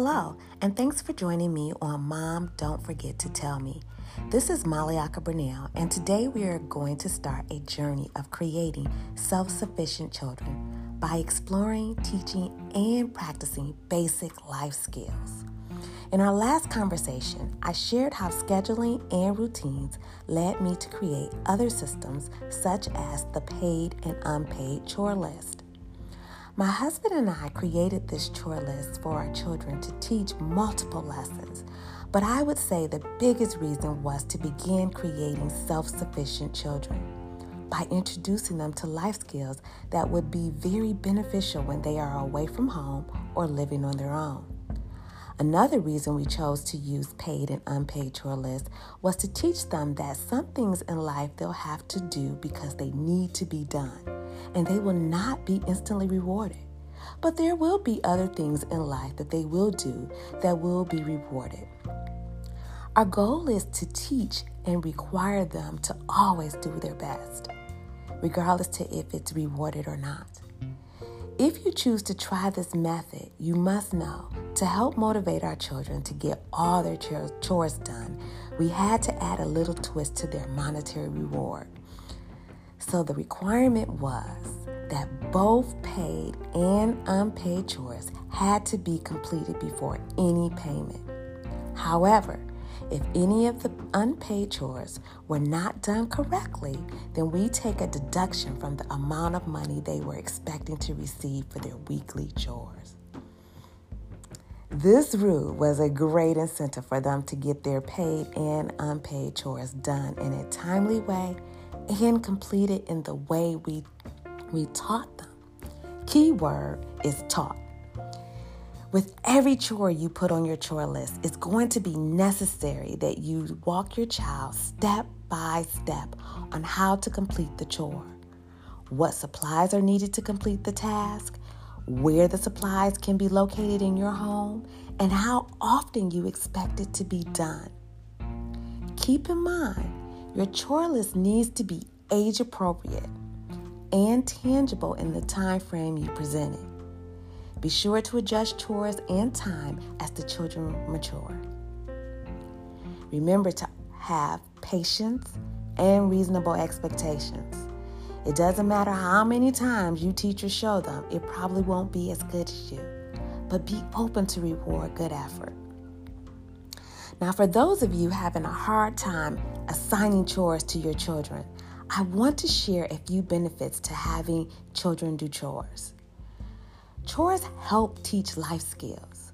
Hello, and thanks for joining me on Mom Don't Forget to Tell Me. This is Maliaka Burnell, and today we are going to start a journey of creating self sufficient children by exploring, teaching, and practicing basic life skills. In our last conversation, I shared how scheduling and routines led me to create other systems such as the paid and unpaid chore list. My husband and I created this chore list for our children to teach multiple lessons, but I would say the biggest reason was to begin creating self sufficient children by introducing them to life skills that would be very beneficial when they are away from home or living on their own. Another reason we chose to use paid and unpaid chore lists was to teach them that some things in life they'll have to do because they need to be done, and they will not be instantly rewarded. But there will be other things in life that they will do that will be rewarded. Our goal is to teach and require them to always do their best, regardless to if it's rewarded or not. If you choose to try this method, you must know to help motivate our children to get all their chores done, we had to add a little twist to their monetary reward. So the requirement was that both paid and unpaid chores had to be completed before any payment. However, if any of the unpaid chores were not done correctly, then we take a deduction from the amount of money they were expecting to receive for their weekly chores. This rule was a great incentive for them to get their paid and unpaid chores done in a timely way and completed in the way we, we taught them. Key word is taught. With every chore you put on your chore list, it's going to be necessary that you walk your child step by step on how to complete the chore. What supplies are needed to complete the task, where the supplies can be located in your home, and how often you expect it to be done. Keep in mind, your chore list needs to be age appropriate and tangible in the time frame you present it. Be sure to adjust chores and time as the children mature. Remember to have patience and reasonable expectations. It doesn't matter how many times you teachers show them, it probably won't be as good as you. But be open to reward good effort. Now, for those of you having a hard time assigning chores to your children, I want to share a few benefits to having children do chores. Chores help teach life skills.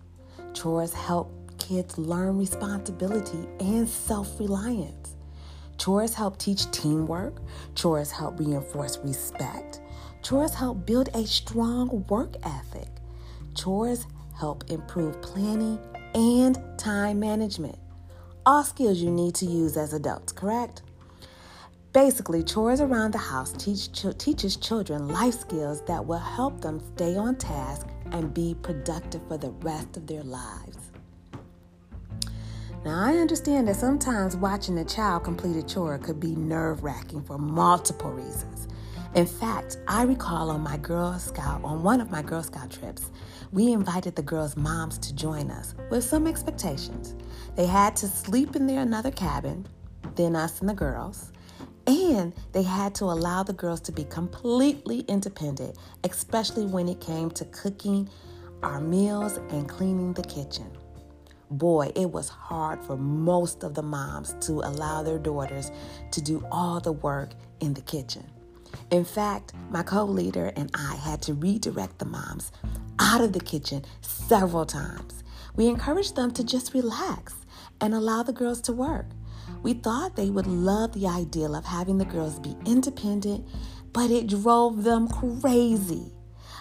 Chores help kids learn responsibility and self reliance. Chores help teach teamwork. Chores help reinforce respect. Chores help build a strong work ethic. Chores help improve planning and time management. All skills you need to use as adults, correct? Basically, chores around the house teach ch- teaches children life skills that will help them stay on task and be productive for the rest of their lives. Now, I understand that sometimes watching a child complete a chore could be nerve wracking for multiple reasons. In fact, I recall on my Girl Scout, on one of my Girl Scout trips, we invited the girls' moms to join us with some expectations. They had to sleep in their another cabin, then us and the girls, and they had to allow the girls to be completely independent, especially when it came to cooking our meals and cleaning the kitchen boy, it was hard for most of the moms to allow their daughters to do all the work in the kitchen. In fact, my co leader and I had to redirect the moms out of the kitchen several times. We encouraged them to just relax and allow the girls to work. We thought they would love the idea of having the girls be independent, but it drove them crazy.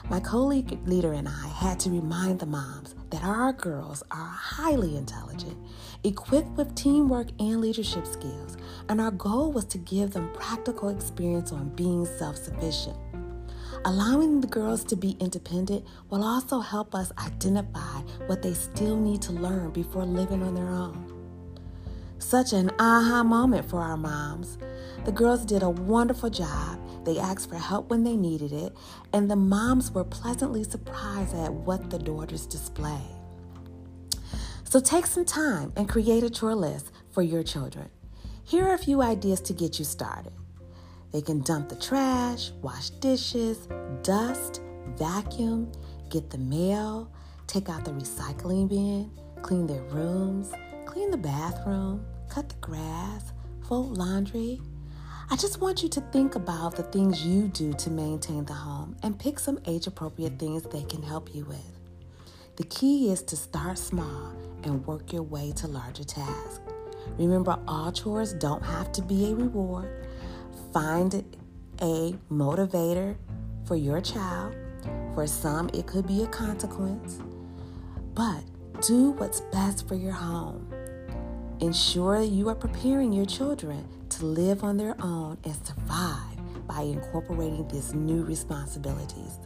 My co leader and I had to remind the moms that our girls are highly intelligent, equipped with teamwork and leadership skills, and our goal was to give them practical experience on being self sufficient. Allowing the girls to be independent will also help us identify what they still need to learn before living on their own. Such an aha moment for our moms. The girls did a wonderful job. They asked for help when they needed it, and the moms were pleasantly surprised at what the daughters displayed. So take some time and create a chore list for your children. Here are a few ideas to get you started. They can dump the trash, wash dishes, dust, vacuum, get the mail, take out the recycling bin, clean their rooms, clean the bathroom, cut the grass, fold laundry. I just want you to think about the things you do to maintain the home and pick some age appropriate things they can help you with. The key is to start small and work your way to larger tasks. Remember, all chores don't have to be a reward. Find a motivator for your child. For some, it could be a consequence. But do what's best for your home. Ensure you are preparing your children to live on their own and survive by incorporating these new responsibilities.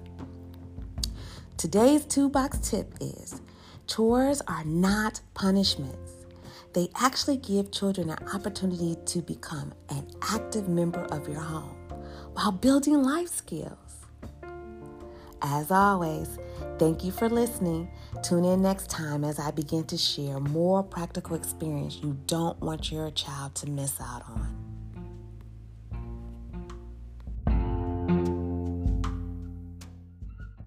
Today's toolbox tip is chores are not punishments. They actually give children an opportunity to become an active member of your home while building life skills. As always, thank you for listening. Tune in next time as I begin to share more practical experience you don't want your child to miss out on.